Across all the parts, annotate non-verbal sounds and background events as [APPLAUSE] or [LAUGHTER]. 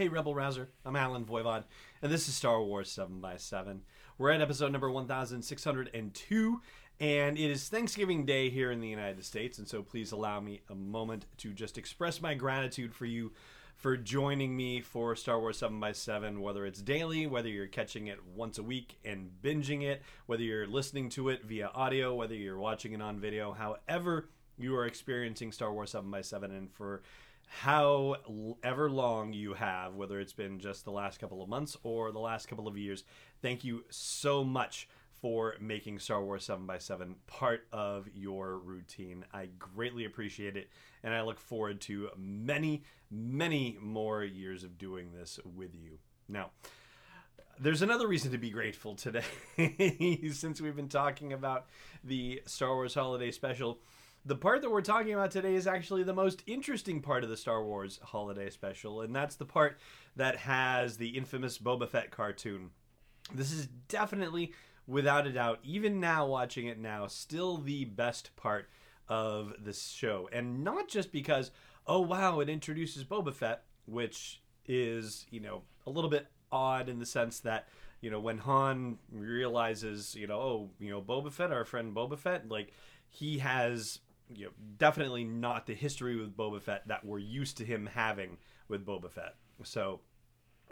Hey, Rebel Rouser. I'm Allen Voivod, and this is Star Wars 7 by 7 We're at episode number 1602, and it is Thanksgiving Day here in the United States, and so please allow me a moment to just express my gratitude for you for joining me for Star Wars 7 by 7 whether it's daily, whether you're catching it once a week and binging it, whether you're listening to it via audio, whether you're watching it on video, however you are experiencing Star Wars 7 by 7 and for however long you have, whether it's been just the last couple of months or the last couple of years, thank you so much for making Star Wars 7 by 7 part of your routine. I greatly appreciate it, and I look forward to many, many more years of doing this with you. Now, there's another reason to be grateful today, [LAUGHS] since we've been talking about the Star Wars Holiday Special. The part that we're talking about today is actually the most interesting part of the Star Wars Holiday Special, and that's the part that has the infamous Boba Fett cartoon. This is definitely without a doubt, even now watching it now, still the best part of this show. And not just because, oh wow, it introduces Boba Fett, which is, you know, a little bit odd in the sense that, you know, when Han realizes, you know, oh, you know, Boba Fett, our friend Boba Fett, like he has you know, definitely not the history with Boba Fett that we're used to him having with Boba Fett. So,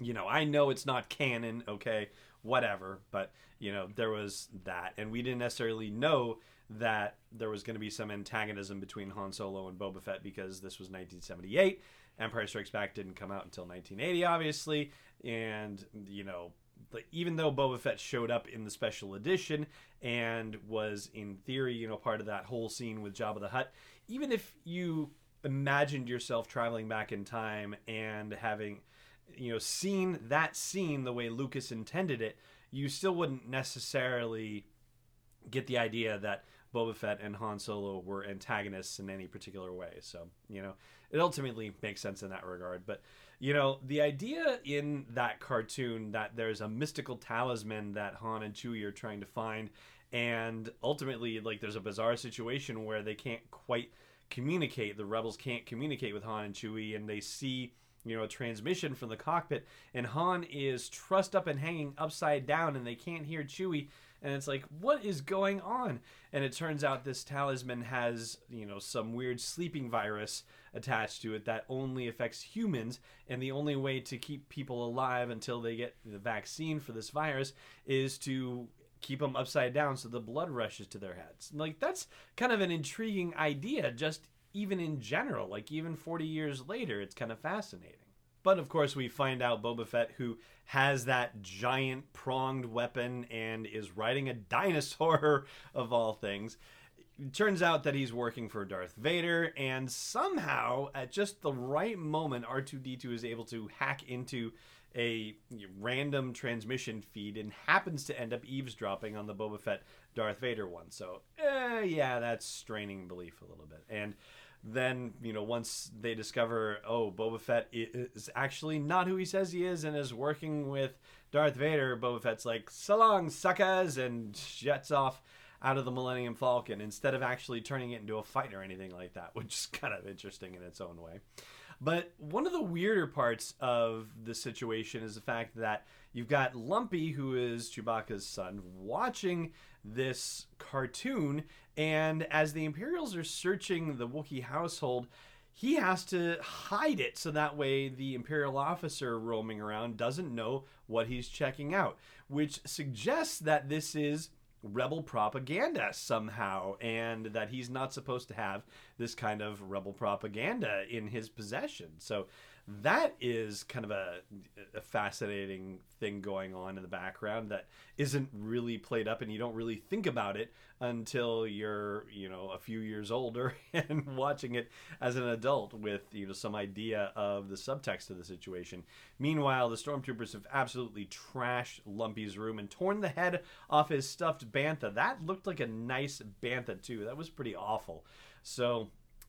you know, I know it's not canon, okay, whatever. But you know, there was that, and we didn't necessarily know that there was going to be some antagonism between Han Solo and Boba Fett because this was 1978. Empire Strikes Back didn't come out until 1980, obviously, and you know, even though Boba Fett showed up in the special edition and was in theory, you know, part of that whole scene with Jabba the Hutt, even if you imagined yourself traveling back in time and having you know, seen that scene the way Lucas intended it, you still wouldn't necessarily get the idea that Boba Fett and Han Solo were antagonists in any particular way. So, you know, it ultimately makes sense in that regard. But, you know, the idea in that cartoon that there's a mystical talisman that Han and Chewie are trying to find, and ultimately, like, there's a bizarre situation where they can't quite communicate. The rebels can't communicate with Han and Chewie, and they see you know, a transmission from the cockpit, and Han is trussed up and hanging upside down, and they can't hear Chewie. And it's like, what is going on? And it turns out this talisman has, you know, some weird sleeping virus attached to it that only affects humans. And the only way to keep people alive until they get the vaccine for this virus is to keep them upside down so the blood rushes to their heads. Like, that's kind of an intriguing idea, just even in general, like even 40 years later, it's kind of fascinating. But of course, we find out Boba Fett, who has that giant pronged weapon and is riding a dinosaur [LAUGHS] of all things. It turns out that he's working for Darth Vader, and somehow, at just the right moment, R2D2 is able to hack into a random transmission feed and happens to end up eavesdropping on the Boba Fett Darth Vader one. So, eh, yeah, that's straining belief a little bit. And then you know once they discover oh Boba Fett is actually not who he says he is and is working with Darth Vader, Boba Fett's like so long suckers and jets off out of the Millennium Falcon instead of actually turning it into a fight or anything like that, [LAUGHS] which is kind of interesting in its own way. But one of the weirder parts of the situation is the fact that you've got Lumpy, who is Chewbacca's son, watching this cartoon, and as the Imperials are searching the Wookiee household, he has to hide it so that way the Imperial officer roaming around doesn't know what he's checking out, which suggests that this is rebel propaganda somehow and that he's not supposed to have this kind of rebel propaganda in his possession. So that is kind of a, a, fascinating thing going on in the background that isn't really played up and you don't really think about it until you're you know a few years older [LAUGHS] and watching it as an adult with you know some idea of the subtext of the situation. Meanwhile the stormtroopers have absolutely trashed lumpy's room and torn the head off his stuffed bantha. That looked like a nice bantha too. That was pretty awful. So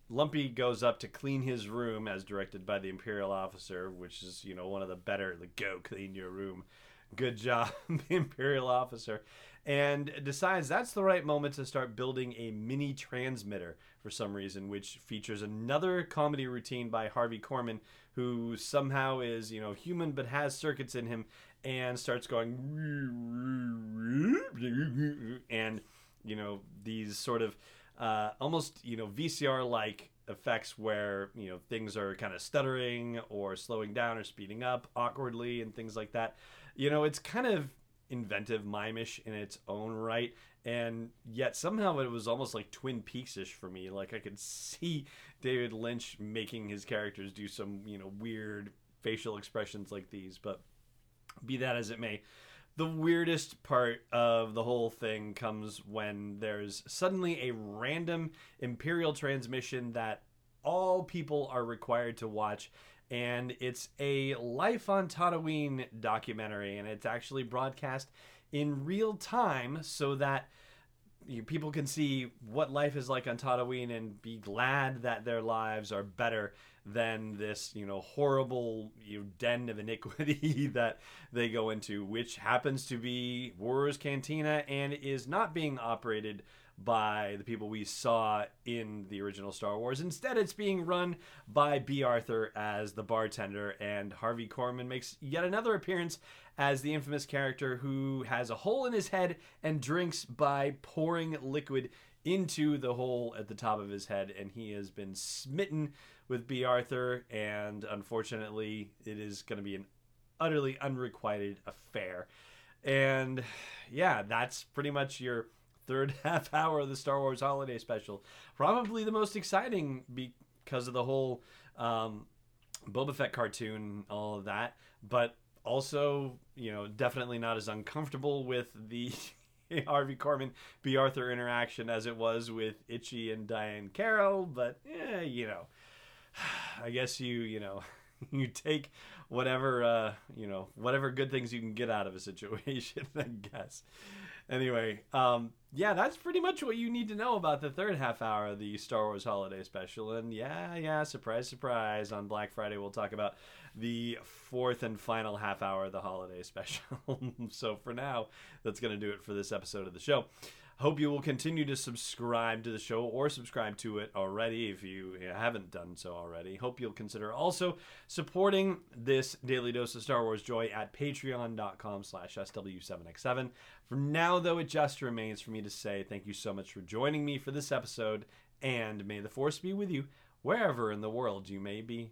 Lumpy goes up to clean his room as directed by the Imperial officer, which is, you know, one of the better, like, go clean your room. Good job, [LAUGHS] Imperial officer. And decides that's the right moment to start building a mini transmitter for some reason, which features another comedy routine by Harvey Korman, who somehow is, you know, human but has circuits in him and starts going [LAUGHS] and you know these sort of uh, almost you know VCR like effects where you know things are kind of stuttering or slowing down or speeding up awkwardly and things like that. You know, it's kind of inventive, mimish in its own right, and yet somehow it was almost like Twin Peaks ish for me. Like I could see David Lynch making his characters do some you know weird facial expressions like these, but be that as it may. The weirdest part of the whole thing comes when there's suddenly a random Imperial transmission that all people are required to watch. And it's a Life on Tatooine documentary, and it's actually broadcast in real time so that you, people can see what life is like on Tatooine and be glad that their lives are better than this, you know, horrible you know, den of iniquity [LAUGHS] that they go into, which happens to be Warriors Cantina and is not being operated by the people we saw in the original Star Wars. Instead, it's being run by Bea Arthur as the bartender, and Harvey Korman makes yet another appearance as the infamous character who has a hole in his head and drinks by pouring liquid into the hole at the top of his head, and he has been smitten with Bea Arthur, and unfortunately, it is going to be an utterly unrequited affair. And yeah, that's pretty much your third [LAUGHS] half hour of the Star Wars Holiday Special. Probably the most exciting because of the whole um, Boba Fett cartoon, all of that, but also, you know, definitely not as uncomfortable with the [LAUGHS] Harvey Korman Bea Arthur interaction as it was with Itchy and Diahann Carroll, but yeah, you know, I guess you you know [LAUGHS] you take whatever uh, you know whatever good things you can get out of a [LAUGHS] situation. I guess. Anyway, um, yeah, that's pretty much what you need to know about the third half hour of the Star Wars Holiday Special. And yeah, yeah, surprise, surprise. On Black Friday, we'll talk about the fourth and final half hour of the Holiday [LAUGHS] Special. so for now, that's going to do it for this episode of the show. Hope you will continue to subscribe to the show or subscribe to it already if you haven't done so already. Hope you'll consider also supporting this daily dose of Star Wars joy at patreon.com slash SW7X7. For now, though, it just remains for me to say thank you so much for joining me for this episode, and may the Force be with you wherever in the world you may be.